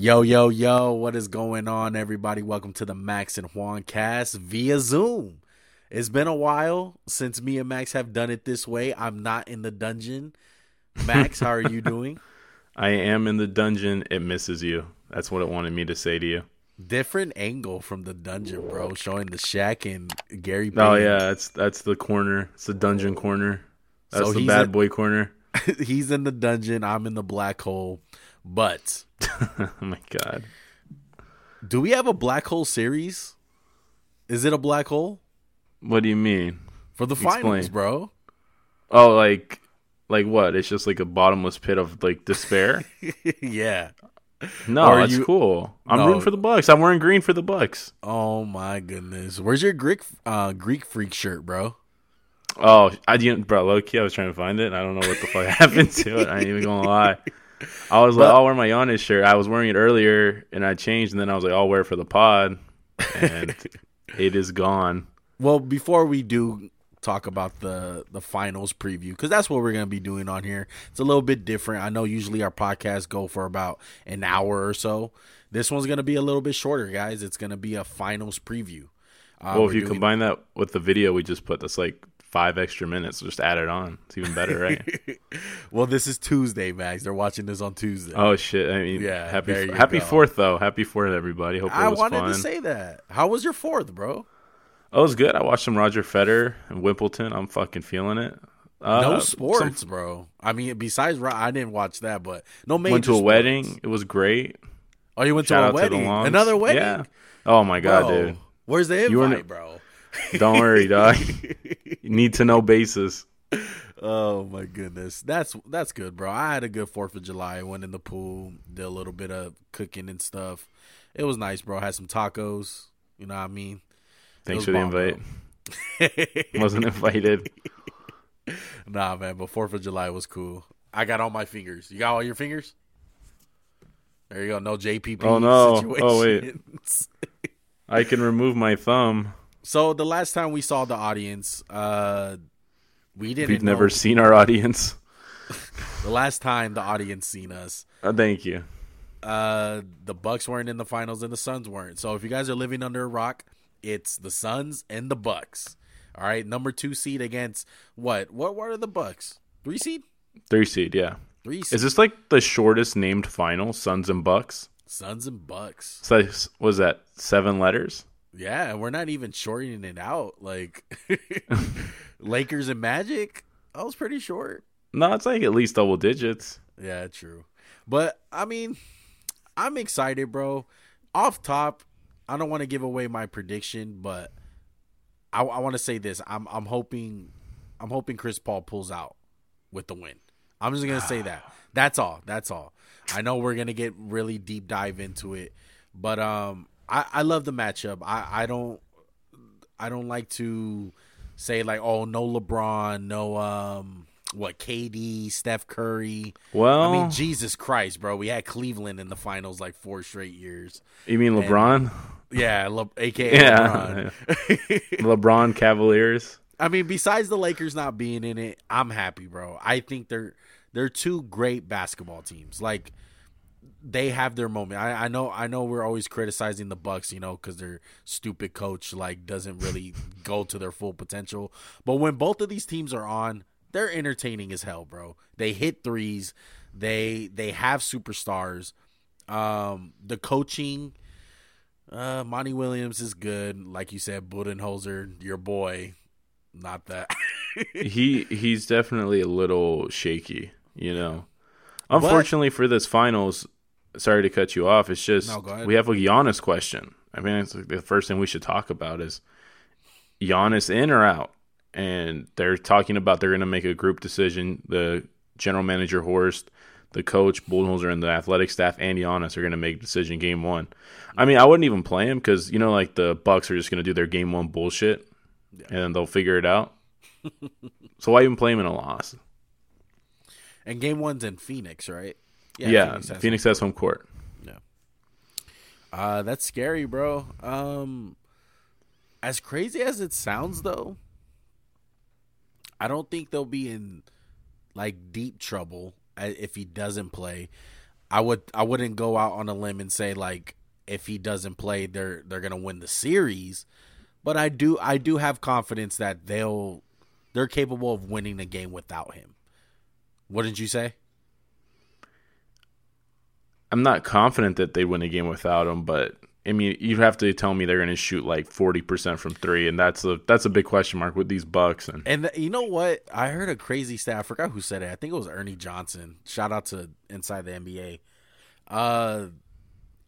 Yo, yo, yo, what is going on, everybody? Welcome to the Max and Juan cast via Zoom. It's been a while since me and Max have done it this way. I'm not in the dungeon. Max, how are you doing? I am in the dungeon. It misses you. That's what it wanted me to say to you. Different angle from the dungeon, bro, showing the shack and Gary. Oh yeah, that's that's the corner. It's the dungeon corner. That's So the bad in- boy corner. he's in the dungeon. I'm in the black hole. But oh my god. do we have a black hole series? Is it a black hole What do you mean? for the finals, bro? Oh, like like what? It's just like a bottomless pit of like despair. yeah. No, that's you- cool. I'm No. rooting for the Bucks. I'm wearing green for the Bucks. Oh my goodness. Where's your Greek uh Greek freak shirt, bro? Oh, I didn't, bro. Low key, I was trying to find it. And I don't know what the fuck happened to it. I ain't even gonna lie. I was like, I'll wear my Giannis shirt. I was wearing it earlier, and I changed, and then I was like, I'll wear it for the pod, and it is gone. Well, before we do talk about the the finals preview cuz that's what we're going to be doing on here. It's a little bit different. I know usually our podcasts go for about an hour or so. This one's going to be a little bit shorter, guys. It's going to be a finals preview. Uh, well, if you combine that with the video we just put, that's like five extra minutes. Just add it on. It's even better, right? Well, this is Tuesday, Max. They're watching this on Tuesday. oh shit! I mean, Yeah, happy happy go. Fourth though. Happy Fourth, everybody. Hope it I wanted fun. to say that. How was your fourth, bro? oh, it was good. I watched some Roger Federer and Wimbledon. I'm fucking feeling it. Uh, no some- sports, bro. I mean, besides I didn't watch that, but no major. went to a sports. wedding. It was great. Oh, you went Shout to a out to wedding. Another wedding. Yeah. Oh my god, Bro, dude. Where's the You were invite, bro? Don't worry, dog. You Need to know basis. Oh my goodness, that's that's good, bro. I had a good Fourth of July. I went in the pool, did a little bit of cooking and stuff. It was nice, bro. Had some tacos. You know what I mean? Thanks for the bomb, bro. invite. Wasn't invited. nah, man. But Fourth of July was cool. I got all my fingers. You got all your fingers? There you go. No JPP. Oh, no. Oh, wait. I can remove my thumb. So the last time we saw the audience, uh, we didn't. We've know- never seen our audience. The last time the audience seen us, Oh, thank you. uh, the Bucks weren't in the finals and the Suns weren't. So if you guys are living under a rock, it's the Suns and the Bucks. All right, number two seed against what? What? What are the Bucks? Three seed? Three seed, yeah. Three seed. Is this like the shortest named final? Suns and Bucks. Suns and Bucks. So was that seven letters? Yeah, and we're not even shortening it out. Like Lakers and Magic, I was pretty short. No, it's like at least double digits. Yeah, true. But I mean, I'm excited, bro. Off top, I don't want to give away my prediction, but I, I want to say this. I'm I'm hoping I'm hoping Chris Paul pulls out with the win. I'm just gonna say that. That's all. That's all. I know we're gonna get really deep dive into it, but um, I I love the matchup. I I don't I don't like to say like oh no LeBron no um what KD Steph Curry. Well, I mean, Jesus Christ, bro. We had Cleveland in the finals like four straight years. you mean LeBron? Yeah, Le- aka Yeah. LeBron. LeBron Cavaliers. I mean, besides the Lakers not being in it, I'm happy, bro. I think they're they're two great basketball teams. Like they have their moment. I, I know I know we're always criticizing the Bucks, you know, because their stupid coach like doesn't really go to their full potential. But when both of these teams are on, they're entertaining as hell, bro. They hit threes. They they have superstars. Um, the coaching, uh, Monty Williams is good. Like you said, Budenholzer, your boy. Not that. he he's definitely a little shaky, you know. Unfortunately for this finals, sorry to cut you off. It's just No, we have a Giannis question. I mean, it's like the first thing we should talk about is Giannis in or out, and they're talking about they're going to make a group decision. The general manager Horst, the coach Bulldozer, and the athletic staff and Giannis are going to make a decision game one. I mean, I wouldn't even play him because you know, like the Bucks are just going to do their game one bullshit, and then they'll figure it out. so why even play him in a loss? And game one's in Phoenix, right? Yeah, has Phoenix, has home court. Uh, that's scary, bro. Um, as crazy as it sounds, though, I don't think they'll be in like deep trouble uh, if he doesn't play. I would I wouldn't go out on a limb and say like if he doesn't play, they're they're gonna win the series. But I do I do have confidence that they'll they're capable of winning the game without him. What did you say? I'm not confident that they win a game without him, but I mean, you'd have to tell me they're going to shoot like 40% from 3 and that's a that's a big question mark with these Bucks and And th- you know what? I heard a crazy stat. I forgot who said it. I think it was Ernie Johnson. Shout out to Inside the NBA. Uh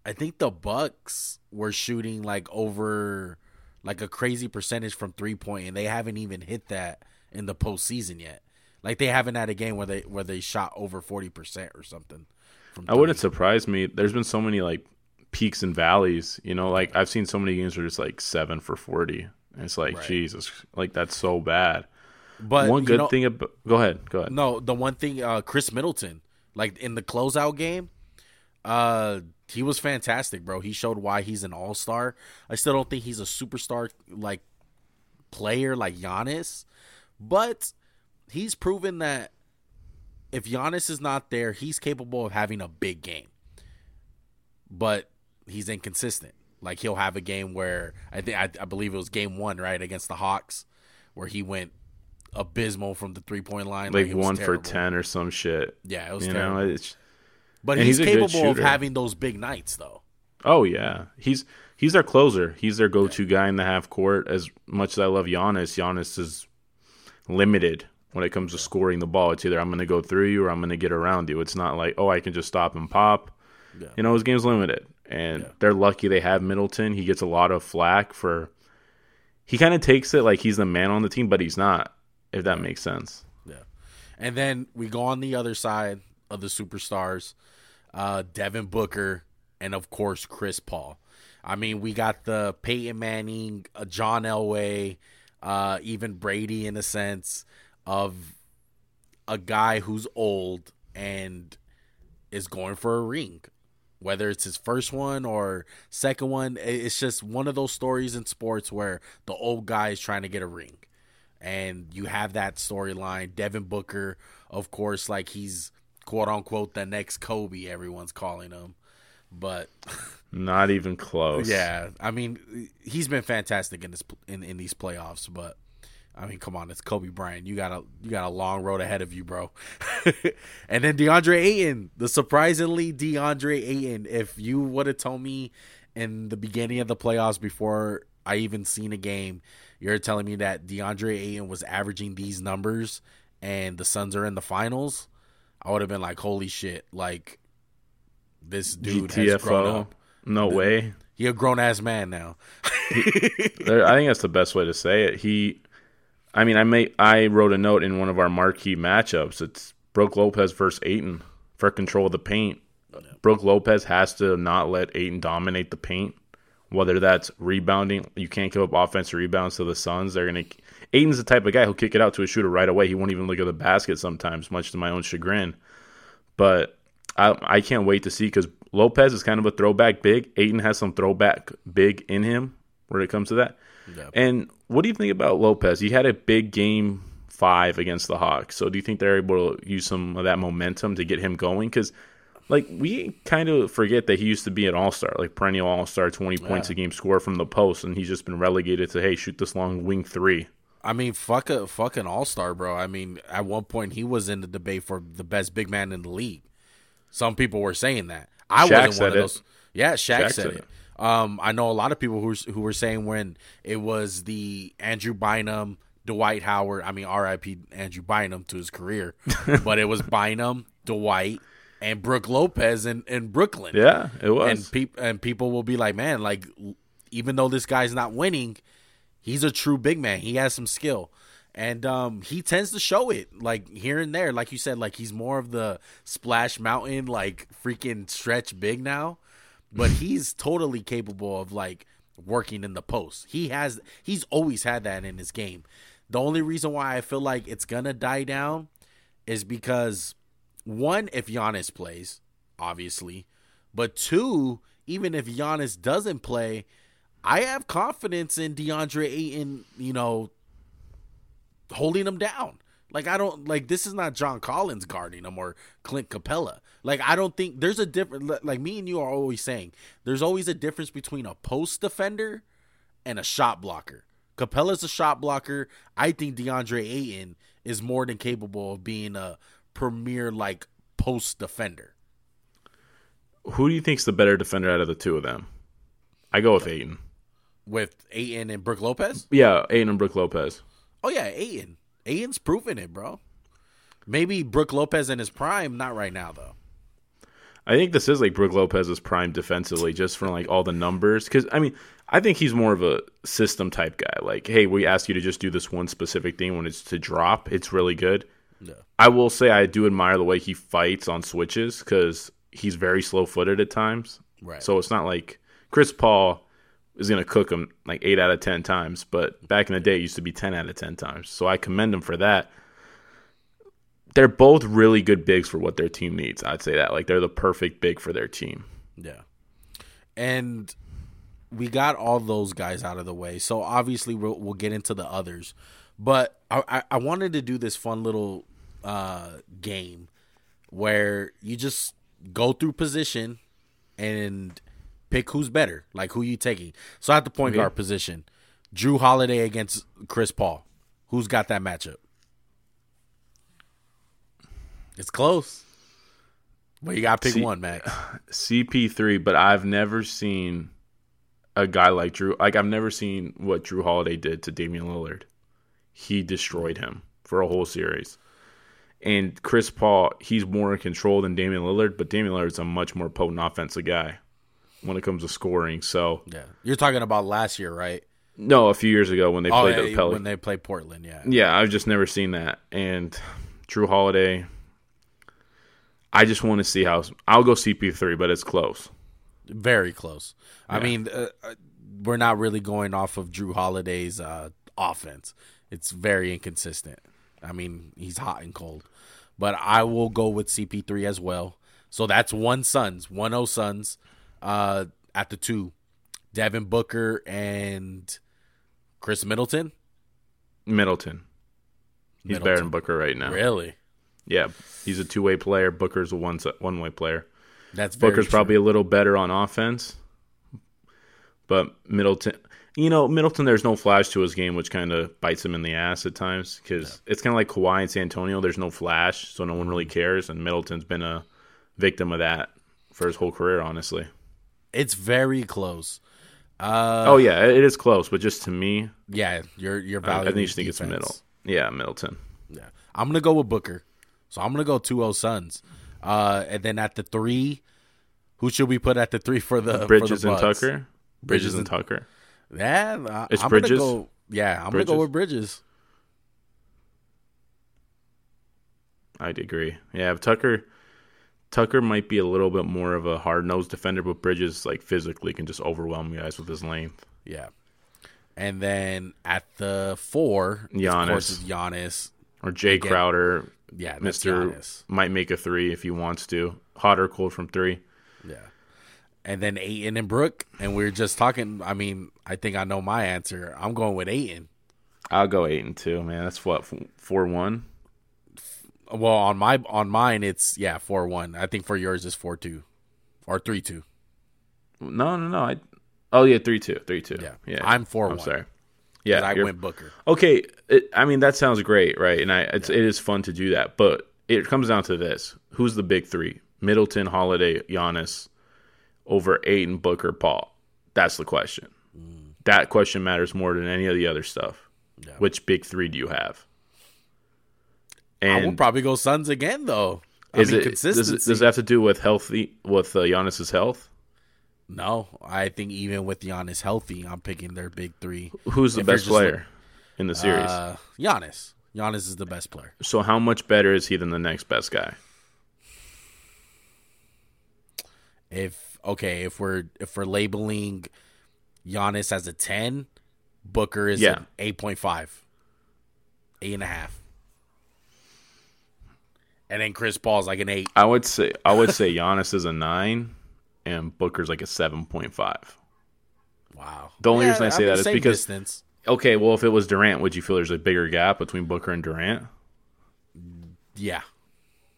I think the Bucks were shooting like over like a crazy percentage from three point, and they haven't even hit that in the postseason yet. Like they haven't had a game where they where they shot over forty percent or something. From I wouldn't surprise me. There's been so many like peaks and valleys. You know, like I've seen so many games where it's like seven for forty. And it's like right. Jesus, like that's so bad. But one good know, thing about go ahead, go ahead. No, the one thing, uh, Khris Middleton, like in the closeout game, uh, he was fantastic, bro. He showed why he's an all star. I still don't think he's a superstar like player like Giannis, but he's proven that if Giannis is not there, he's capable of having a big game. But he's inconsistent. Like he'll have a game where I think I, I believe it was game one, right, against the Hawks, where he went abysmal from the three point line. Like, like one for ten or some shit. Yeah, it was you terrible. Know, but he's, he's capable of having those big nights, though. Oh yeah, he's he's their closer. He's their go-to guy in the half court. As much as I love Giannis, Giannis is limited when it comes to scoring the ball. It's either I'm going to go through you or I'm going to get around you. It's not like oh I can just stop and pop. Yeah. You know his game's limited, and yeah. they're lucky they have Middleton. He gets a lot of flack for. He kind of takes it like he's the man on the team, but he's not. If that makes sense. Yeah, and then we go on the other side of the superstars uh, Devin Booker, and of course Chris Paul. I mean, we got the Peyton Manning, uh, John Elway, uh, even Brady in a sense of a guy who's old and is going for a ring. Whether it's his first one or second one, it's just one of those stories in sports where the old guy is trying to get a ring. And you have that storyline. Devin Booker, of course, like he's quote unquote the next Kobe. Everyone's calling him, but not even close. Yeah, I mean he's been fantastic in this in, in these playoffs, but I mean, come on, it's Kobe Bryant. You got a you got a long road ahead of you, bro. and then DeAndre Ayton, the surprisingly DeAndre Ayton. If you would have told me in the beginning of the playoffs before I even seen a game, you're telling me that DeAndre Ayton was averaging these numbers and the Suns are in the finals. I would have been like, holy shit, like this dude GTFO. has grown up. No the, way. He a grown ass man now. I think that's the best way to say it. He, I mean, I may I wrote a note in one of our marquee matchups. It's Brook Lopez versus Ayton for control of the paint. Brook Lopez has to not let Ayton dominate the paint. Whether that's rebounding, you can't give up offensive rebounds to the Suns. They're gonna Ayton's the type of guy who'll kick it out to a shooter right away. He won't even look at the basket sometimes, much to my own chagrin. But I, I can't wait to see because Lopez is kind of a throwback big. Ayton has some throwback big in him when it comes to that. Yep. And what do you think about Lopez? He had a big game five against the Hawks. So do you think they're able to use some of that momentum to get him going? Because like we kind of forget that he used to be an all star, like perennial all star, twenty points a game score from the post, and he's just been relegated to hey, shoot this long wing three. I mean, fuck a fucking all star, bro. I mean, at one point he was in the debate for the best big man in the league. Some people were saying that. I Shaq wasn't one of those. It. Yeah, Shaq, Shaq said, said, it. it. Um, I know a lot of people who who were saying when it was the Andrew Bynum, Dwight Howard. I mean, R.I.P. Andrew Bynum to his career, but it was Bynum, Dwight, and Brook Lopez in, in Brooklyn. Yeah, it was. And people and people will be like, man, like even though this guy's not winning, he's a true big man. He has some skill. And um, he tends to show it like here and there, like you said, like he's more of the splash mountain, like freaking stretch big now. But he's totally capable of like working in the post. He has he's always had that in his game. The only reason why I feel like it's gonna die down is because one, if Giannis plays, obviously, but two, even if Giannis doesn't play, I have confidence in DeAndre Ayton, you know, holding him down. Like I don't like this is not John Collins guarding him or Clint Capela. Like I don't think there's a different. Like me and you are always saying, there's always a difference between a post defender and a shot blocker. Capela's a shot blocker. I think DeAndre Ayton is more than capable of being a premier like post defender. Who do you think's the better defender out of the two of them? I go with Ayton. With Ayton and Brook Lopez? Yeah, Ayton and Brook Lopez. Oh yeah, Ayton. Ayton's proven it, bro. Maybe Brook Lopez in his prime, not right now though. I think this is like Brook Lopez's prime defensively, just from like all the numbers. Because I mean, I think he's more of a system type guy. Like, hey, we ask you to just do this one specific thing when it's to drop. It's really good. Yeah. I will say I do admire the way he fights on switches because he's very slow footed at times. Right. So it's not like Chris Paul is going to cook them like eight out of 10 times, but back in the day, it used to be 10 out of 10 times. So I commend him for that. They're both really good bigs for what their team needs. I'd say that. Like they're the perfect big for their team. Yeah. And we got all those guys out of the way. So obviously we'll, we'll get into the others. But I, I, I wanted to do this fun little uh, game where you just go through position and pick who's better, like who you taking. So at the point Okay. guard position, Jrue Holiday against Chris Paul. Who's got that matchup? It's close. But you got to pick See- one, Max. CP3, but I've never seen a guy like Jrue. Like I've never seen what Jrue Holiday did to Damian Lillard. He destroyed him for a whole series. And Chris Paul, he's more in control than Damian Lillard, but Damian Lillard's a much more potent offensive guy when it comes to scoring. So Yeah. You're talking about last year, right? no, a few years ago when they Oh, played yeah, the Pelicans. when they play Portland, yeah. Yeah, I've just never seen that. And Jrue Holiday, I just want to see how. I'll go CP3, but it's close. Very close. I mean, uh, uh, we're not really going off of Jrue Holiday's uh, offense. It's very inconsistent. I mean, he's hot and cold. But I will go with CP3 as well. So that's one Suns, one O Suns uh, at the two. Devin Booker and Khris Middleton. Middleton. He's better than Booker right now. Really? Yeah, he's a two way player. Booker's a one one way player. That's Booker's true. probably a little better on offense, but Middleton, you know, Middleton. There's no flash to his game, which kind of bites him in the ass at times because it's kind of like Kawhi and San Antonio. There's no flash, so no one really cares, and Middleton's been a victim of that for his whole career, honestly. It's very close. Uh, oh yeah, it is close, but just to me, yeah, you're you're I, I think you think it's middle. Yeah, Middleton. Yeah, I'm gonna go with Booker. So I'm gonna go 2-0 Suns. Uh, and then at the three, who should we put at the three for the Bridges for the and? Tucker. Bridges and Tucker. Yeah, uh, It's I'm Bridges? Gonna go, yeah, I'm gonna go with Bridges. I'd agree. Yeah, Tucker Tucker might be a little bit more of a hard nosed defender, but Bridges like physically can just overwhelm you guys with his length. Yeah, and then at the four, of Giannis. course, is Giannis. Or Jay Again, Crowder, Yeah, Mister Giannis. might make a three if he wants to. Hot or cold from three. Yeah, and then Ayton and Brook, and we are just talking. I mean, I think I know my answer. I'm going with Ayton. I'll go and two, man. That's what four one. Well, on my on mine, it's yeah four one. I think for yours is four two, or three two. No, no, no. I. Oh yeah, three two, three two. Yeah. yeah. I'm 4-1. I'm sorry. Yeah, I went Booker. Okay, it, I mean that sounds great, right? And I it's, it is fun to do that, but it comes down to this: who's the big three? Middleton, Holiday, Giannis, over Ayton, Booker, Paul. That's the question. Mm. That question matters more than any of the other stuff. Yeah. Which big three do you have? I will probably go Suns again though. I is mean, it does, consistency? it does it have to do with healthy with uh, Giannis's health? no, I think even with Giannis healthy, I'm picking their big three. Who's the If best player in the series? Uh, Giannis. Giannis is the best player. so how much better is he than the next best guy? If okay, if we're if we're labeling Giannis as a ten, Booker is Yeah. an eight point five, eight and a half, and then Chris Paul's like an eight. I would say I would say Giannis is a nine, and Booker's like a seven point five. Wow. The only reason I say that is because- distance. Okay, well, if it was Durant, would you feel there's a bigger gap between Booker and Durant? Yeah,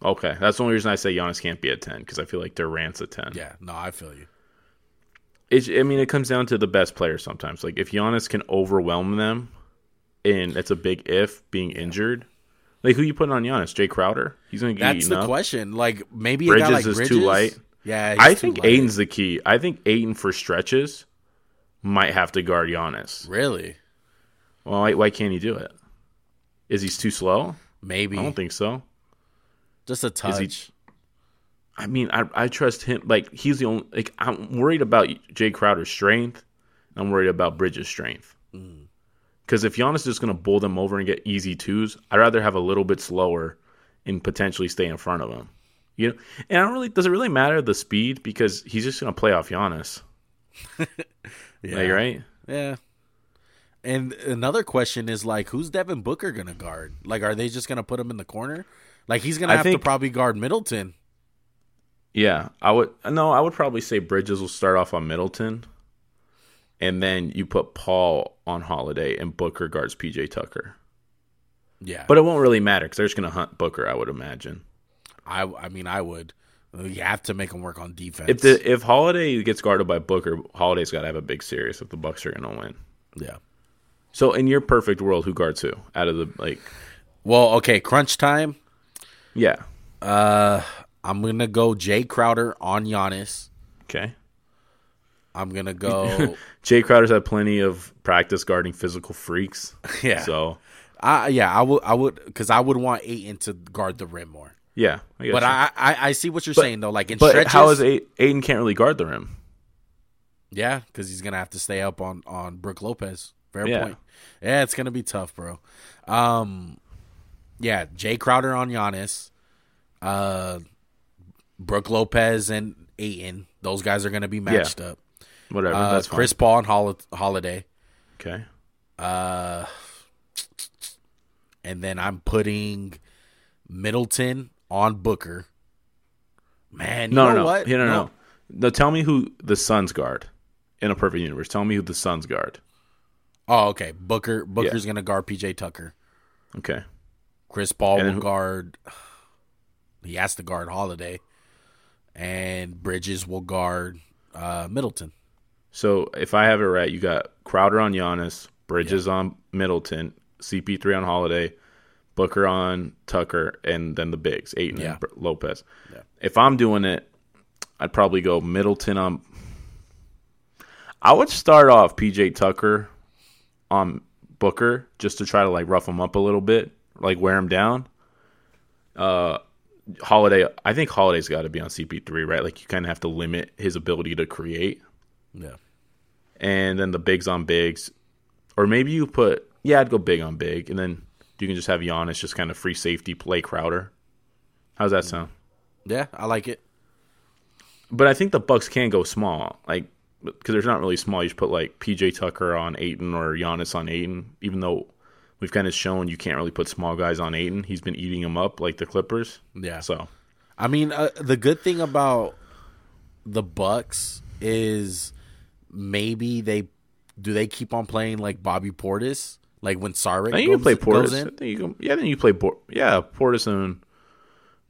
Okay, that's the only reason I say Giannis can't be a ten because I feel like Durant's a ten. yeah. No, I feel you. It's, I mean, it comes down to the best player sometimes. Like if Giannis can overwhelm them, and it's a big if being injured. Like who you putting on Giannis? Jae Crowder? He's gonna get That's the up. question. Like maybe a Bridges like is Bridges too light. Yeah, he's I think light. Ayton's the key. I think Ayton for stretches might have to guard Giannis. really Well, why, why can't he do it? Is he too slow? maybe I don't think so. just a touch. he- I mean, I I trust him. Like he's the only. Like I'm worried about Jae Crowder's strength. I'm worried about Bridges' strength. Mm. Because if Giannis is just going to bowl them over and get easy twos, I'd rather have a little bit slower and potentially stay in front of him. You know, and I don't really does it really matter the speed because he's just going to play off Giannis. yeah. Like, right? Yeah. And another question is like, who's Devin Booker gonna guard? Like, are they just gonna put him in the corner? Like, he's gonna have think- to probably guard Middleton. Yeah, I would. No, I would probably say Bridges will start off on Middleton, and then you put Paul on Holiday and Booker guards PJ Tucker. Yeah, But it won't really matter because they're just going to hunt Booker, I would imagine. I, I mean, I would. You have to make him work on defense. If the if Holiday gets guarded by Booker, Holiday's got to have a big series if the Bucks are going to win. yeah. So in your perfect world, who guards who out of the like? Well, okay, crunch time. Yeah. Uh, I'm gonna go Jae Crowder on Giannis. Okay. I'm gonna go. Jae Crowder's had plenty of practice guarding physical freaks. yeah, So I yeah, I would, I would, because I would want Ayton to guard the rim more. yeah, I But. I, I, I see what you're saying though. Like in but stretches, how is Ayton can't really guard the rim? Yeah, because he's gonna have to stay up on on Brook Lopez. Fair Yeah. point. Yeah, it's gonna be tough, bro. Um, yeah, Jae Crowder on Giannis, uh, Brook Lopez and Ayton. Those guys are gonna be matched up. Whatever. Uh, that's fine. Chris Paul and Hol- Holiday. Okay. Uh, and then I'm putting Middleton on Booker. Man, you No, know no, no. what? Yeah, no, no, no. Tell me who the Suns guard in a perfect universe. Tell me who the Suns guard. Oh, okay. Booker. Booker's gonna guard PJ Tucker. Okay. Chris Paul will who- guard. He has to guard Holiday, and Bridges will guard uh, Middleton. So if I have it right, you got Crowder on Giannis, Bridges on Middleton, CP3 on Holiday, Booker on Tucker, and then the bigs, Ayton Yeah. and Lopez. Yeah. If I'm doing it, I'd probably go Middleton on. I would start off PJ Tucker on Booker just to try to like rough him up a little bit, like wear him down. Uh, Holiday, I think Holiday's got to be on CP3, right? Like you kind of have to limit his ability to create Yeah, and then the bigs on bigs, or maybe you put yeah, I'd go big on big, and then you can just have Giannis just kind of free safety play Crowder. How's that sound? yeah, I like it. But I think the Bucks can go small, like because there's not really small. You should put like PJ Tucker on Ayton or Giannis on Ayton, even though we've kind of shown you can't really put small guys on Ayton. He's been eating them up like the Clippers. Yeah, So I mean, uh, the good thing about the Bucks is maybe they do they keep on playing like Bobby Portis, like when Saric I think you goes, can play Portis. I think you can, yeah, then you play Por- yeah Portis and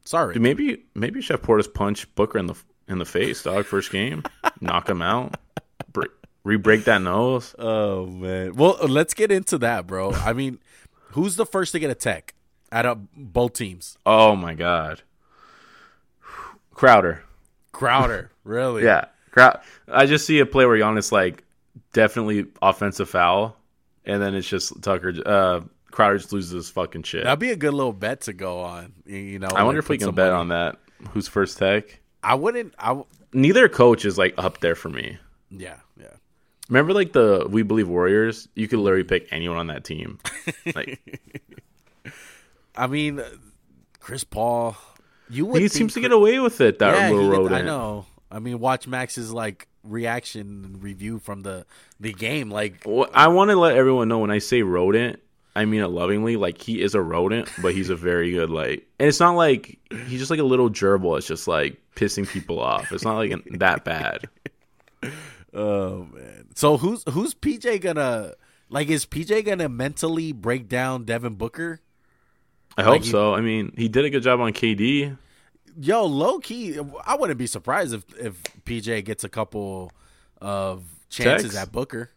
Saric, Dude, maybe maybe you should have Portis punch Booker in the in the face, dog. First game, knock him out, Bre- re-break that nose. Oh man. Well, let's get into that, bro. I mean, who's the first to get a tech out of both teams? Oh my god, Crowder. Crowder, really? Yeah, Crow- I just see a play where Giannis like definitely offensive foul, and then it's just Tucker. Uh, Crowder just loses his fucking shit. That'd be a good little bet to go on. You know, I wonder if we can bet money. on that. Who's first tech? I wouldn't. I w- Neither coach is like up there for me. yeah, yeah. Remember, like the We Believe Warriors, you could literally pick anyone on that team. Like I mean, Chris Paul. You he seems to get away with it. That yeah, little rodent. I know. I mean, watch Max's like reaction and review from the the game. Like, Well, I want to let everyone know when I say rodent, I mean it lovingly. Like he is a rodent, but he's a very good like. And it's not like he's just like a little gerbil. It's just like pissing people off. It's not like that bad. oh man. So who's who's PJ gonna like? Is PJ gonna mentally break down Devin Booker? I hope Like, so. I mean, he did a good job on KD. Yo, low key, I wouldn't be surprised if if PJ gets a couple of chances Checks? at Booker.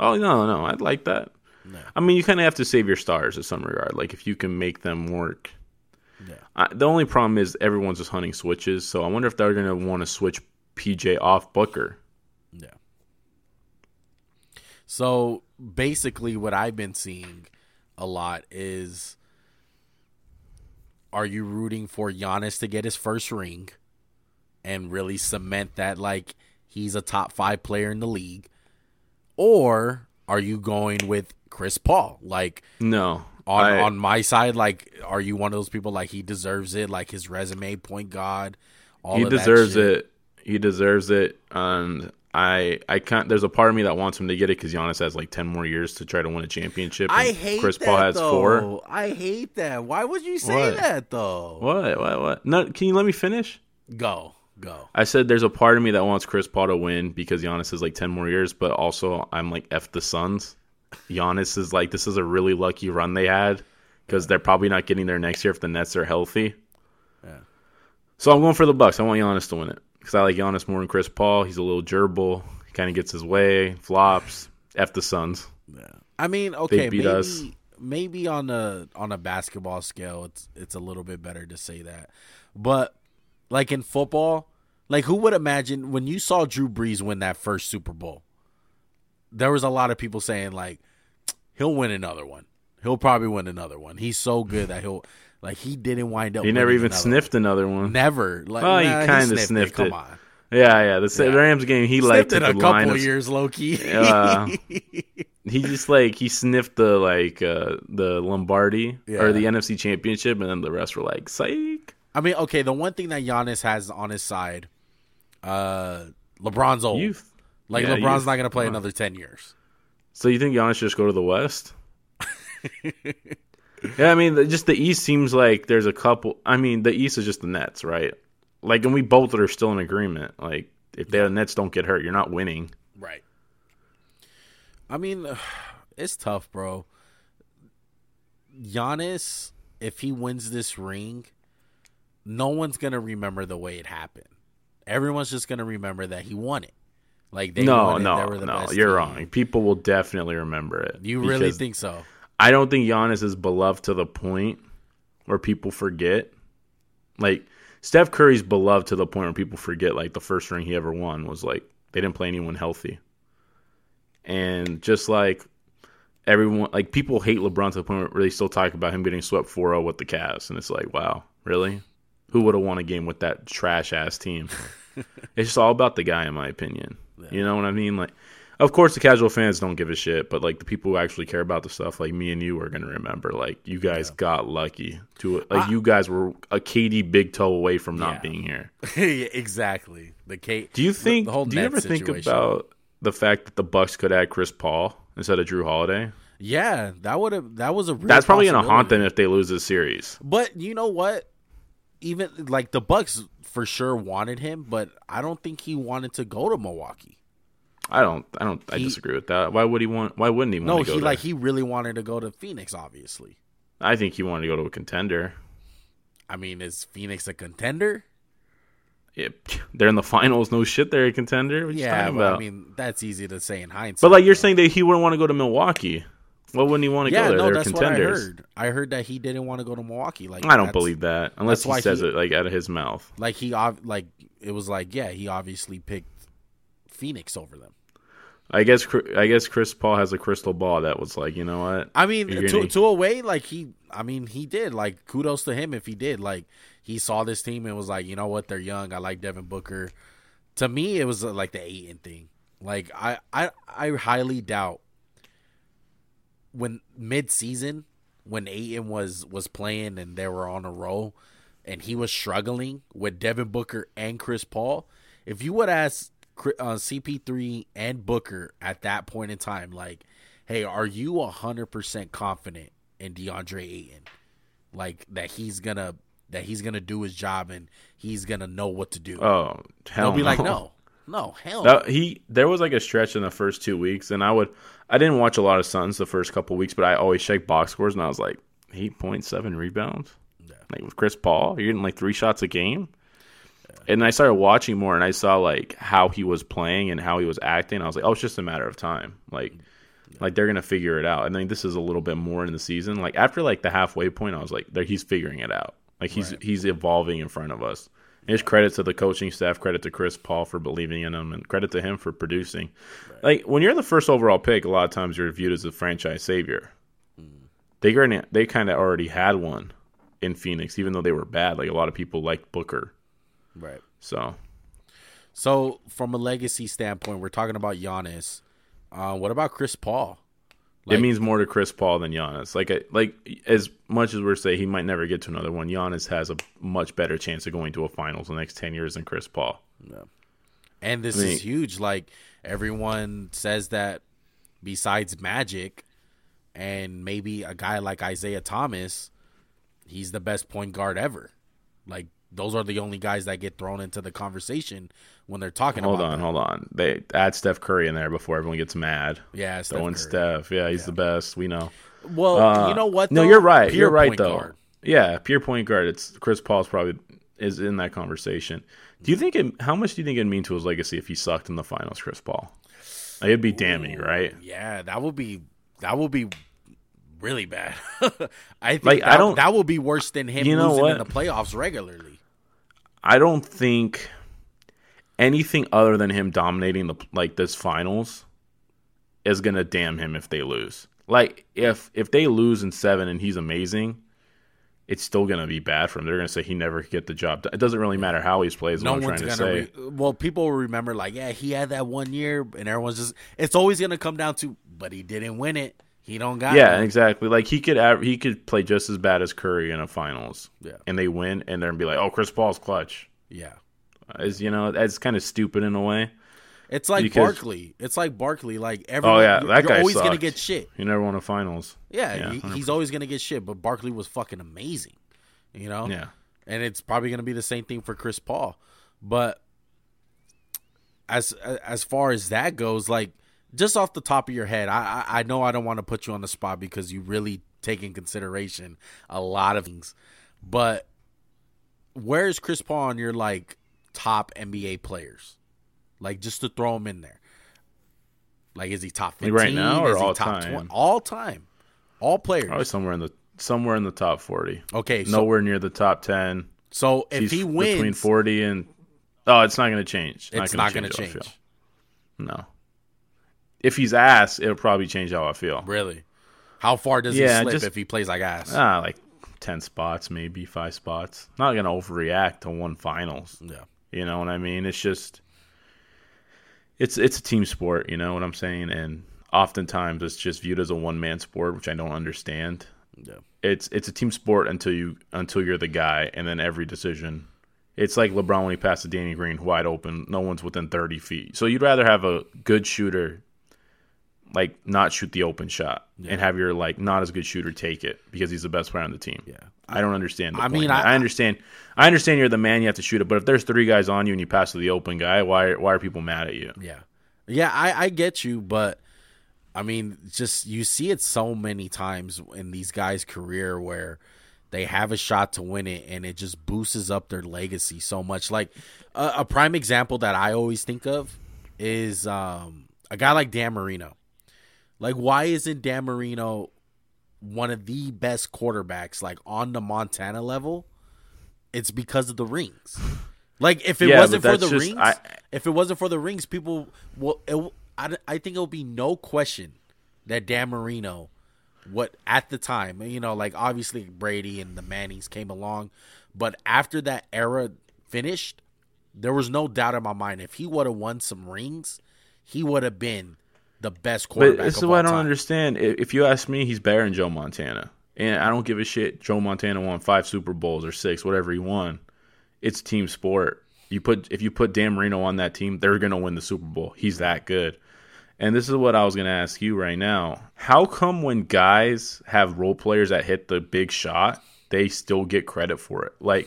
Oh no, no, I'd like that. No. I mean, you kind of have to save your stars in some regard. Like if you can make them work. Yeah. I, the only problem is everyone's just hunting switches. So I wonder if they're going to want to switch PJ off Booker. Yeah. So basically, what I've been seeing a lot is are you rooting for Giannis to get his first ring and really cement that like he's a top five player in the league? Or are you going with Chris Paul? Like No, on I- on my side, like are you one of those people like he deserves it, like his resume, point guard, all he of that deserves it. He deserves it, and I I can't. There's a part of me that wants him to get it because Giannis has like ten more years to try to win a championship. I hate Chris that, Paul has though. four. I hate that. Why would you say What? that though? What? What? What? No, can you let me finish? Go, go. I said there's a part of me that wants Chris Paul to win because Giannis has like ten more years, but also I'm like f the Suns. Giannis is like this is a really lucky run they had because they're probably not getting there next year if the Nets are healthy. Yeah. So I'm going for the Bucks. I want Giannis to win it because I like Giannis more than Chris Paul. He's a little gerbil. He kind of gets his way, flops. F the Suns. Yeah. I mean, okay, beat maybe us. maybe on a on a basketball scale, it's it's a little bit better to say that. But like in football, like who would imagine when you saw Drew Brees win that first Super Bowl? There was a lot of people saying like he'll win another one. He'll probably win another one. He's so good that he'll like he didn't wind up. He never even another sniffed another one. one. Never. Like Well, he kinda sniffed, sniffed Come on. Yeah, yeah. The Yeah. Rams game, he Sniffed it a couple of of years, Loki. key. Yeah. he just like he sniffed the like uh the Lombardi Yeah. or the NFC Championship, and then the rest were like psych. I mean, okay, the one thing that Giannis has on his side, uh, LeBron's old. Youth. Like Yeah, LeBron's youth. not going to play another ten years. So you think Giannis should just go to the West? yeah, I mean, just the East seems like there's a couple. I mean, the East is just the Nets, right? Like, and we both are still in agreement. Like, if the Nets don't get hurt, you're not winning. Right. I mean, it's tough, bro. Giannis, if he wins this ring, no one's gonna remember the way it happened. Everyone's just gonna remember that he won it. Like they no, won it, no, they were the no. You're team. wrong. People will definitely remember it. You really think so? I don't think Giannis is beloved to the point where people forget. Like Steph Curry's beloved to the point where people forget. Like the first ring he ever won was like they didn't play anyone healthy, and just like everyone, like people hate LeBron to the point where they still talk about him getting swept 4-0 with the Cavs, and it's like, wow, really? Who would have won a game with that trash ass team? it's just all about the guy, in my opinion. You know what I mean? Like, of course, the casual fans don't give a shit, but like the people who actually care about the stuff, like me and you, are gonna remember. Like, you guys got lucky to like you guys were a KD big toe away from not Yeah. being here. Yeah, exactly. The Kate. Do you think? the whole do you ever think about the fact that the Bucks could add Chris Paul instead of Jrue Holiday? Yeah, that would have. That was a. Real That's probably gonna haunt them if they lose this series. But you know what? Even like the Bucks for sure wanted him, but I don't think he wanted to go to Milwaukee. I don't. I don't. I disagree with that. Why would he want? Why wouldn't he want No, to go he there? like he really wanted to go to Phoenix. Obviously, I think he wanted to go to a contender. I mean, is Phoenix a contender? Yeah, they're in the finals. No shit, they're a contender. Yeah? I mean that's easy to say in hindsight. but like you're saying that he wouldn't want to go to Milwaukee. Why wouldn't he want to yeah, go there? no, they're that's contenders. what I heard. I heard that he didn't want to go to Milwaukee. Like I don't believe that unless he says he- it like out of his mouth. Like he, like it was like yeah, he obviously picked Phoenix over them. I guess. I guess Chris Paul has a crystal ball that was like, you know what? I mean, to, gonna- to a way, like he, I mean, he did. Like, kudos to him if he did. Like, he saw this team and was like, you know what, they're young. I like Devin Booker. To me, it was uh, like the Ayton thing. Like, I, I, I highly doubt when mid season when Ayton was was playing and they were on a roll and he was struggling with Devin Booker and Chris Paul. If you would ask uh, CP3 and Booker at that point in time, like, hey, are you hundred percent confident in DeAndre Ayton, like that he's gonna that he's gonna do his job and he's gonna know what to do? Oh, hell They'll be no. like, no, no, hell, no. That, he there was like a stretch in the first two weeks, and I would I didn't watch a lot of Suns the first couple weeks, but I always checked box scores, and I was like, eight point seven rebounds. Yeah. Like with Chris Paul, you're getting like three shots a game. And I started watching more, and I saw like how he was playing and how he was acting. I was like, oh, it's just a matter of time. Like, like they're gonna figure it out. And then this is a little bit more in the season. Like after like the halfway point, I was like, there he's figuring it out. Like he's Right. he's evolving in front of us. And There's credit to the coaching staff, credit to Chris Paul for believing in him, and credit to him for producing. Like when you're the first overall pick, a lot of times you're viewed as the franchise savior. Mm. They they kind of already had one in Phoenix, even though they were bad. Like a lot of people liked Booker, Right. so So from a legacy standpoint, we're talking about Giannis. Uh, what about Chris Paul? Like- it means more to Chris Paul than Giannis. Like, like as much as we're saying he might never get to another one, Giannis has a much better chance of going to a finals the next ten years than Chris Paul. Yeah. And this I mean- is huge. Like everyone says that besides Magic and maybe a guy like Isiah Thomas, he's the best point guard ever. Like those are the only guys that get thrown into the conversation when they're talking Hold on, that. hold on. They add Steph Curry in there before everyone gets mad. Yeah, Steph Throwing. Steph, yeah, he's the best. We know. Well, Uh, you know what? No, you're right. Pure you're right though. guard. Yeah, pure point guard. It's Chris Paul's probably is in that conversation. Do you think it? How much do you think it'd mean to his legacy if he sucked in the finals, Chris Paul? Like, it'd be damning, right? Yeah, that would be that would be really bad. I think Like, that, I don't- that would be worse than him You know losing in the playoffs regularly. I don't think anything other than him dominating the like this finals is gonna damn him if they lose. Like if if they lose in seven and he's amazing, it's still gonna be bad for him. They're gonna say he never could get the job. It doesn't really matter how he's played. Is No what I'm one's trying gonna. say. Re- well, people will remember like, yeah, he had that one year, and everyone's just. It's always gonna come down to, but he didn't win it. He don't got. yeah, none. exactly. Like he could av- he could play just as bad as Curry in a finals, Yeah. and they win, and they're gonna be like, oh, Chris Paul's clutch. yeah. Is you know that's kind of stupid in a way. It's like Because- Barkley. It's like Barkley. Like oh, everyone, Oh yeah, that you're guy always gonna get shit. He never won a finals. Yeah, Yeah, he, he's always gonna get shit. But Barkley was fucking amazing. You know. Yeah. and it's probably going to be the same thing for Chris Paul. But as as far as that goes, like just off the top of your head, I I, I know I don't want to put you on the spot because you really take in consideration a lot of things. But where is Chris Paul on your like top NBA players? Like just to throw him in there. Like is he top fifteen? right now or is he all top time? 20? All time, all players. Probably somewhere in the somewhere in the top forty. okay, so Nowhere near the top ten. so if He's he wins between forty and oh, it's not going to change. it's not going to change. No. If he's ass, it'll probably change how I feel. Really? How far does Yeah, he slip just- if he plays like ass? Ah, like ten spots, maybe five spots. Not going to overreact to one finals. yeah. You know what I mean? It's just it's it's a team sport, you know what I'm saying? And oftentimes it's just viewed as a one man sport, which I don't understand. Yeah. It's it's a team sport until you until you're the guy and then every decision it's like LeBron when he passed to Danny Green wide open, no one's within thirty feet. So you'd rather have a good shooter like not shoot the open shot and have your like not as good shooter take it because he's the best player on the team. Yeah. I don't understand. The I mean, I, I- understand. I understand you're the man. You have to shoot it. But if there's three guys on you and you pass to the open guy, why why are people mad at you? Yeah. Yeah, I, I get you, but I mean, just you see it so many times in these guys' career where they have a shot to win it and it just boosts up their legacy so much. Like a, a prime example that I always think of is um, a guy like Dan Marino. Like, why isn't Dan Marino one of the best quarterbacks, like on the Montana level? It's because of the rings. Like, if it Yeah, wasn't for the just- rings, I- if it wasn't for the rings, people will. It, I, I think it will be no question that Dan Marino, what at the time, you know, like obviously Brady and the Mannings came along, but after that era finished, there was no doubt in my mind if he would have won some rings, he would have been the best quarterback. But this is what I don't time. understand. If you ask me, he's better than Joe Montana, and I don't give a shit. Joe Montana won five Super Bowls or six, whatever he won. It's team sport. You put if you put Dan Marino on that team, they're gonna win the Super Bowl. He's that good. And this is what I was gonna ask you right now. How come when guys have role players that hit the big shot, they still get credit for it? Like,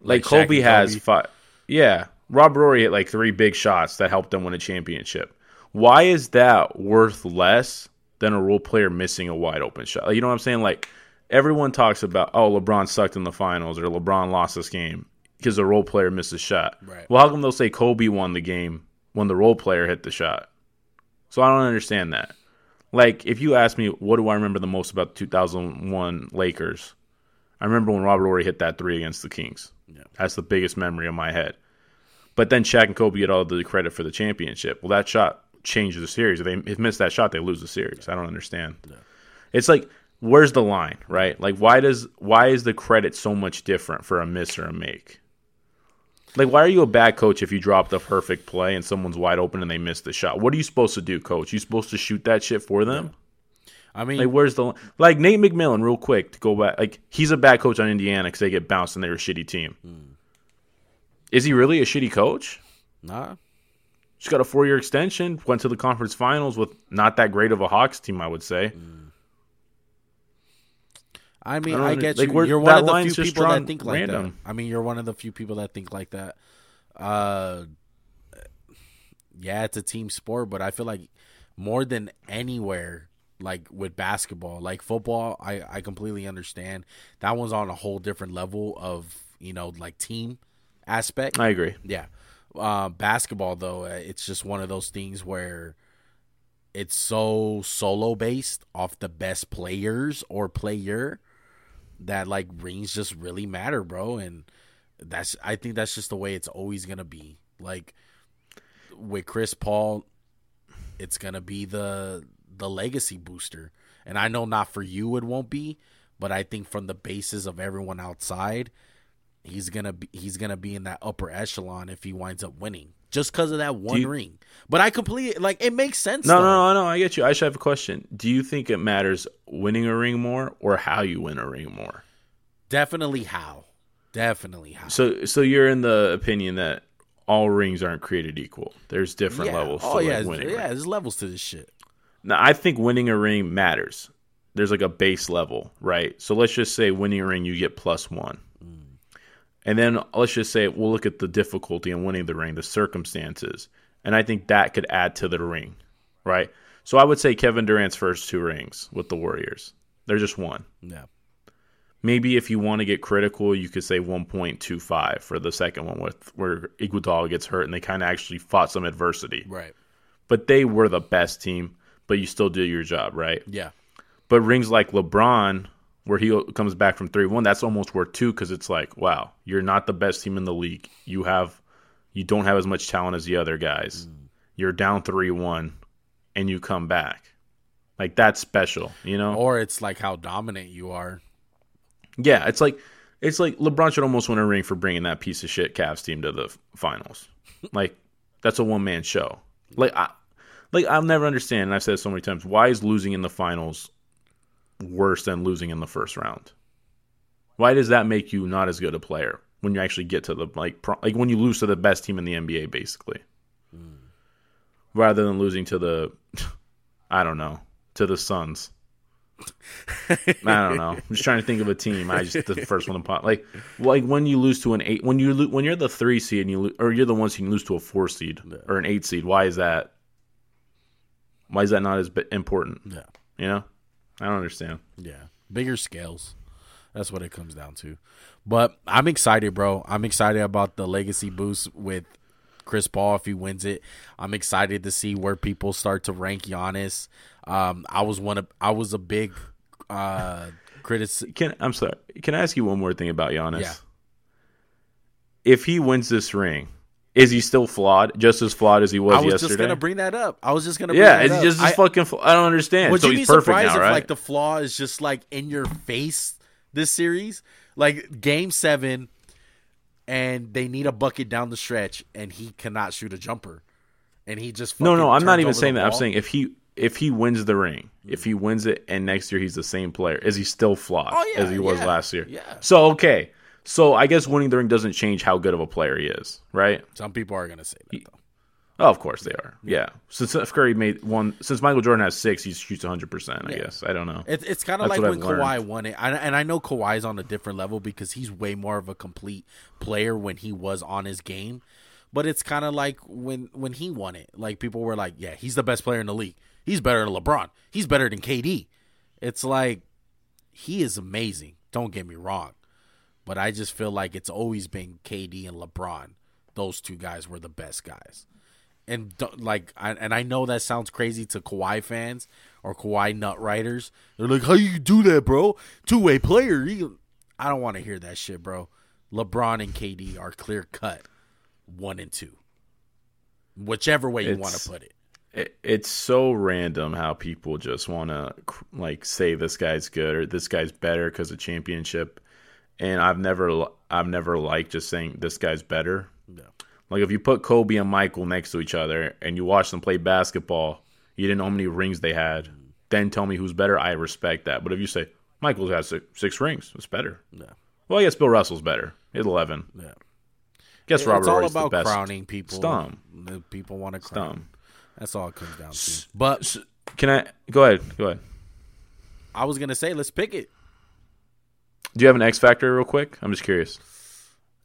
like, Like Kobe has Kobe? five. Yeah, Robert Horry hit like three big shots that helped them win a championship. Why is that worth less than a role player missing a wide open shot? Like, you know what I'm saying? Like, everyone talks about oh LeBron sucked in the finals or LeBron lost this game because the role player missed a shot. Right. Well, how come they'll say Kobe won the game when the role player hit the shot? So I don't understand that. Like, if you ask me, what do I remember the most about the 2001 Lakers? I remember when Robert Horry hit that three against the Kings. Yeah. That's the biggest memory in my head. But then Shaq and Kobe get all the credit for the championship. Well, that shot changed the series. If they miss that shot, they lose the series. I don't understand. It's like, where's the line, right? Like, why does why is the credit so much different for a miss or a make? Like, why are you a bad coach if you drop the perfect play and someone's wide open and they miss the shot? What are you supposed to do, coach? You supposed to shoot that shit for them? I mean, Like, where's the like Nate McMillan? Real quick to go back, like he's a bad coach on Indiana because they get bounced and they're a shitty team. Hmm. Is he really a shitty coach? nah. Just got a four year extension. Went to the conference finals with not that great of a Hawks team, I would say. I mean, I I, get like, you. You're one of the few people that think like random. that. I mean, you're one of the few people that think like that. Uh, yeah, it's a team sport, but I feel like more than anywhere, like with basketball, like football, I I completely understand. That one's on a whole different level of you know like team aspect. I agree. Yeah. Uh, basketball, though, uh, it's just one of those things where it's so solo based off the best players or player that like rings just really matter, bro. And that's I think that's just the way it's always gonna be. Like with Chris Paul, it's gonna be the the legacy booster. And I know not for you it won't be, but I think from the basis of everyone outside, he's gonna be he's gonna be in that upper echelon if he winds up winning just because of that one you- ring. But I completely like it makes sense. No, though. no, no, no. I get you. I should have a question. Do you think it matters winning a ring more or how you win a ring more? Definitely how, definitely how. So, so you're in the opinion that all rings aren't created equal. There's different yeah. levels. Oh to yeah, like winning. yeah. There's levels to this shit. Now, I think winning a ring matters. There's like a base level, right? So let's just say winning a ring, you get plus one. And then let's just say we'll look at the difficulty in winning the ring, the circumstances. And I think that could add to the ring, right? So I would say Kevin Durant's first two rings with the Warriors. They're just one. Yeah, Maybe if you want to get critical, you could say 1.25 for the second one with where Iguodala gets hurt and they kind of actually fought some adversity. right. But they were the best team, but you still did your job, right? Yeah, But rings like LeBron, where he comes back from three one, that's almost worth two because it's like, wow, you're not the best team in the league. You have, you don't have as much talent as the other guys. Mm. You're down three one, and you come back. Like that's special, you know? or it's like how dominant you are. Yeah, it's like it's like LeBron should almost win a ring for bringing that piece of shit Cavs team to the finals. like that's a one man show. Like I, like I'll never understand. And I've said it so many times. Why is losing in the finals worse than losing in the first round? Why does that make you not as good a player when you actually get to the like pro, like when you lose to the best team in the NBA, basically, hmm. rather than losing to the I don't know to the Suns. I don't know. I'm just trying to think of a team. I just the first one to pop. Like like when you lose to an eight, when you lo- when you're the three seed and you lo- or you're the ones who can lose to a four seed or an eight seed. Why is that? Why is that not as important? Yeah, You know, I don't understand. yeah. Bigger scales. That's what it comes down to. But I'm excited, bro. I'm excited about the legacy boost with Chris Paul if he wins it. I'm excited to see where people start to rank Giannis. Um, I was one of I was a big uh critic. Can I'm sorry. Can I ask you one more thing about Giannis? Yeah. If he wins this ring, is he still flawed? Just as flawed as he was, yesterday. I was yesterday? just gonna bring that up. I was just gonna bring yeah, that it's just as I- fucking. Fl- I don't understand. Would so you he's be perfect surprised now, if right? like the flaw is just like in your face this series? Like game seven, and they need a bucket down the stretch, and he cannot shoot a jumper, and he just No, no, I'm not even saying that. I'm saying if he if he wins the ring, if he mm-hmm. wins it, and next year he's the same player, is he still flawed Oh, yeah, as he was yeah, last year? yeah. So okay, so I guess winning the ring doesn't change how good of a player he is, right? some people are gonna say that though. Oh, of course they are. Yeah. Since Steph Curry made one, since Michael Jordan has six, he shoots 100. percent I Yeah. guess I don't know. It, it's kind of like when Kawhi won it, and, and I know Kawhi's on a different level because he's way more of a complete player when he was on his game. But it's kind of like when when he won it, like people were like, "Yeah, he's the best player in the league. He's better than LeBron. He's better than KD." It's like he is amazing. Don't get me wrong. But I just feel like it's always been KD and LeBron. Those two guys were the best guys. And like, I, and I know that sounds crazy to Kawhi fans or Kawhi nut writers. They're like, "How you do that, bro? Two way player." I don't want to hear that shit, bro. LeBron and KD are clear cut, one and two, whichever way you want to put it. it, it's so random how people just want to like say this guy's good or this guy's better because of championship and i've never i've never liked just saying this guy's better No. like if you put kobe and michael next to each other and you watch them play basketball you didn't know how many rings they had then tell me who's better i respect that but if you say michael's has six, six rings it's better No. well i guess bill russell's better he had 11 Yeah. guess It's robert all Horry's about the best crowning people. Stum. The People want to crown. Stum. That's all it comes down to. But can i go ahead go ahead I was gonna say, let's pick it. Do you have an x factor real quick i'm just curious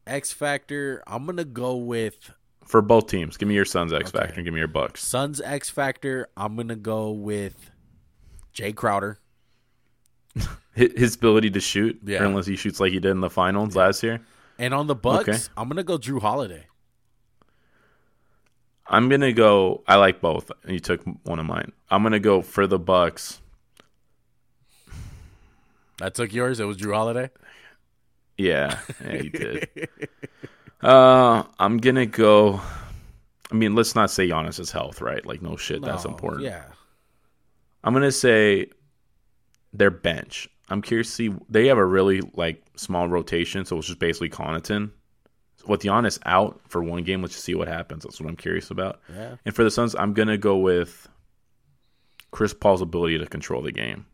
X Factor. I'm gonna go with for both teams. Give me your Suns X Okay. Factor and give me your Bucks. Suns X Factor. I'm gonna go with Jae Crowder. His ability to shoot, Yeah. unless he shoots like he did in the finals last year. And on the Bucks, Okay. I'm gonna go Jrue Holiday. I'm gonna go. I like both. You took one of mine. I'm gonna go for the Bucks. That took yours. It was Jrue Holiday. Yeah, yeah, you did. uh, I'm gonna go. I mean, let's not say Giannis's health, right? Like, no shit, that's important. Yeah. I'm gonna say their bench. I'm curious to see they have a really like small rotation, so it's just basically Connaughton. With Giannis out for one game, let's just see what happens. That's what I'm curious about. Yeah. And for the Suns, I'm gonna go with Chris Paul's ability to control the game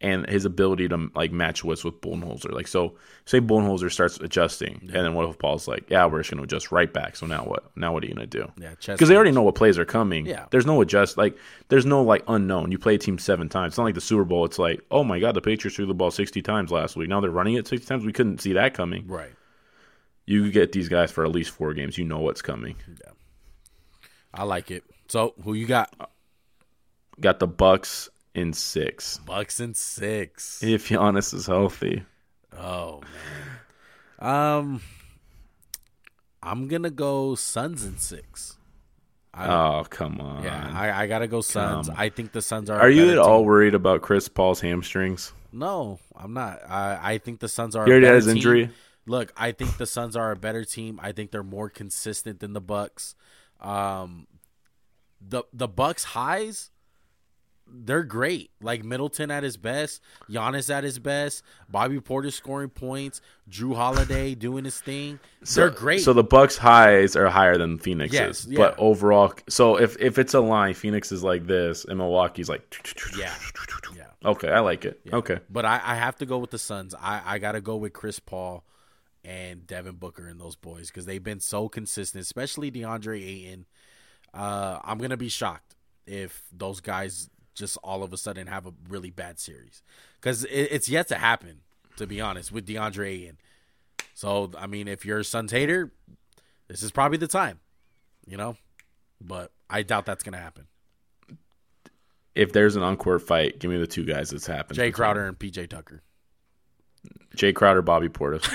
and his ability to like match wits with Budenholzer. Like, so say Budenholzer starts adjusting, and then what if Paul's like, "Yeah, we're just gonna adjust right back." So now what? Now what are you gonna do? Yeah. Because they already know what plays are coming. Yeah. There's no adjust like there's no like unknown. You play a team seven times. It's not like the Super Bowl. It's like, oh my god, the Patriots threw the ball sixty times last week. Now they're running it sixty times. We couldn't see that coming. Right. You get these guys for at least four games. You know what's coming. Yeah. I like it. So who you got? Got the Bucks in six. Bucks and six. If Giannis is healthy, Oh man. Um, I'm gonna go Suns and six. I, oh come on. yeah, I, I gotta go Suns. Come. I think the Suns are. Are you at all worried about Chris Paul's hamstrings? No, I'm not. I I think the Suns are. He a already had his team. injury. Look, I think the Suns are a better team. I think they're more consistent than the Bucks. Um, the the Bucks highs, they're great. Like Middleton at his best, Giannis at his best, Bobby Portis scoring points, Jrue Holiday doing his thing. they're great. So the Bucks highs are higher than Phoenix's, Yes, yeah. but overall, so if if it's a line, Phoenix is like this, and Milwaukee's like, yeah, yeah. Okay, I like it. Okay, But I, I have to go with the Suns. I, I got to go with Chris Paul and Devin Booker and those boys because they've been so consistent, especially DeAndre Ayton. Uh, I'm gonna be shocked if those guys just all of a sudden have a really bad series because it, it's yet to happen. To be honest, with DeAndre Ayton. So I mean, if you're a Suns hater, this is probably the time, you know. But I doubt that's gonna happen. if there's an encore fight, give me the two guys that's happened. Jae Crowder and PJ Tucker. Jae Crowder, Bobby Portis.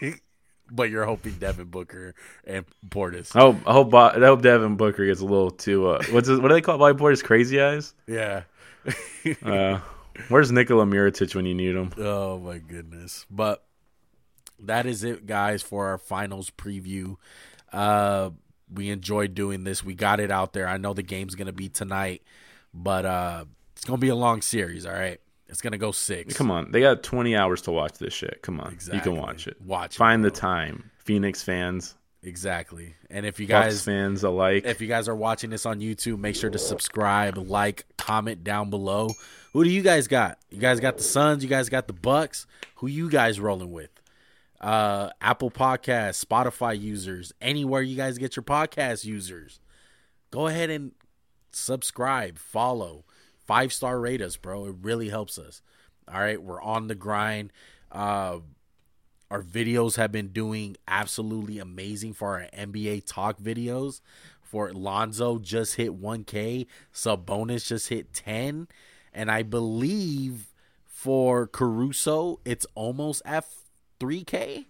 But you're hoping Devin Booker and Portis. I hope I hope, Bo- I hope Devin Booker gets a little too. Uh, what's his, what do they call Bobby Portis? Crazy eyes. Yeah. Uh, where's Nikola Mirotic when you need him? Oh my goodness. But that is it, guys, for our finals preview. Uh we enjoyed doing this. We got it out there. I know the game's gonna be tonight, but uh it's gonna be a long series, all right? It's gonna go six. Come on, they got 20 hours to watch this shit. Come on, you can watch it. Watch it, Find the time. Phoenix fans, Exactly. And if you Bucks guys fans alike. if you guys are watching this on YouTube, make sure to subscribe, like, comment down below. Who do you guys got? You guys got the Suns, you guys got the Bucks. Who you guys rolling with? Uh Apple Podcasts, Spotify users, anywhere you guys get your podcast users. Go ahead and subscribe, follow, five star rate us, bro. It really helps us. All right, we're on the grind. Uh our videos have been doing absolutely amazing for our NBA talk videos. For Lonzo just hit 1K, Sabonis just hit 10, and I believe For Caruso, it's almost F3K.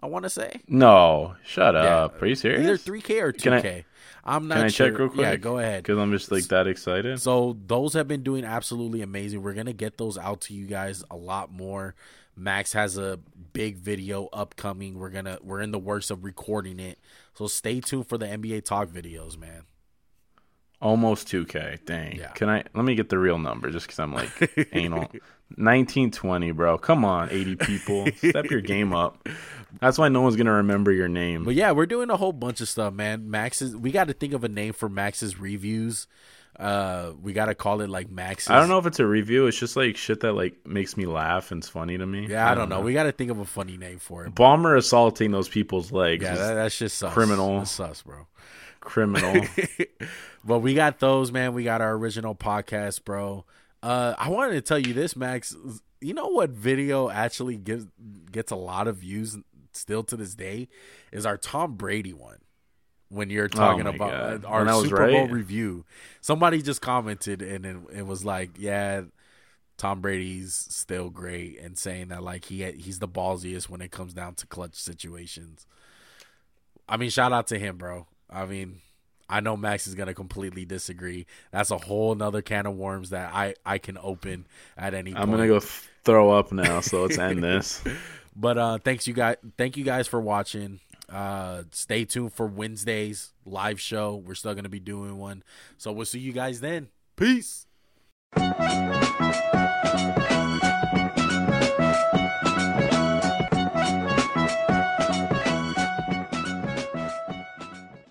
I want to say. No, shut up. Are you serious? Either 3K or 2K. I'm not Can I sure. check real quick? Yeah, go ahead. Because I'm just like that excited. So those have been doing absolutely amazing. We're gonna get those out to you guys a lot more. Max has a big video upcoming. We're gonna we're in the works of recording it. So stay tuned for the NBA talk videos, man. Almost 2K. Dang. Yeah. Can I? Let me get the real number just because I'm like anal. 1920, bro. Come on, 80 people. Step your game up. That's why no one's gonna remember your name. But yeah, we're doing a whole bunch of stuff, man. Max's we got to think of a name for Max's reviews. Uh, we got to call it like Max's. I don't know if it's a review. It's just like shit that like makes me laugh and it's funny to me. Yeah, I don't know. We got to think of a funny name for it. Bomber assaulting those people's legs. Yeah, that, that's just sus. criminal. That's sus, bro. criminal. but we got those, man. We got our original podcast, bro. Uh, I wanted to tell you this, Max. You know what video actually gives gets a lot of views still to this day is our Tom Brady one. When you're talking Oh about God. uh, our When I was Super Bowl review, somebody just commented and it, it was like, "Yeah, Tom Brady's still great," and saying that like he he's the ballsiest when it comes down to clutch situations. I mean, shout out to him, bro. I mean, I know Max is gonna completely disagree. That's a whole nother can of worms that I I can open at any. I'm point. gonna go th- throw up now, so let's end this. But uh, thanks you guys. Thank you guys for watching. Uh, stay tuned for Wednesday's live show. We're still gonna be doing one, so we'll see you guys then. Peace.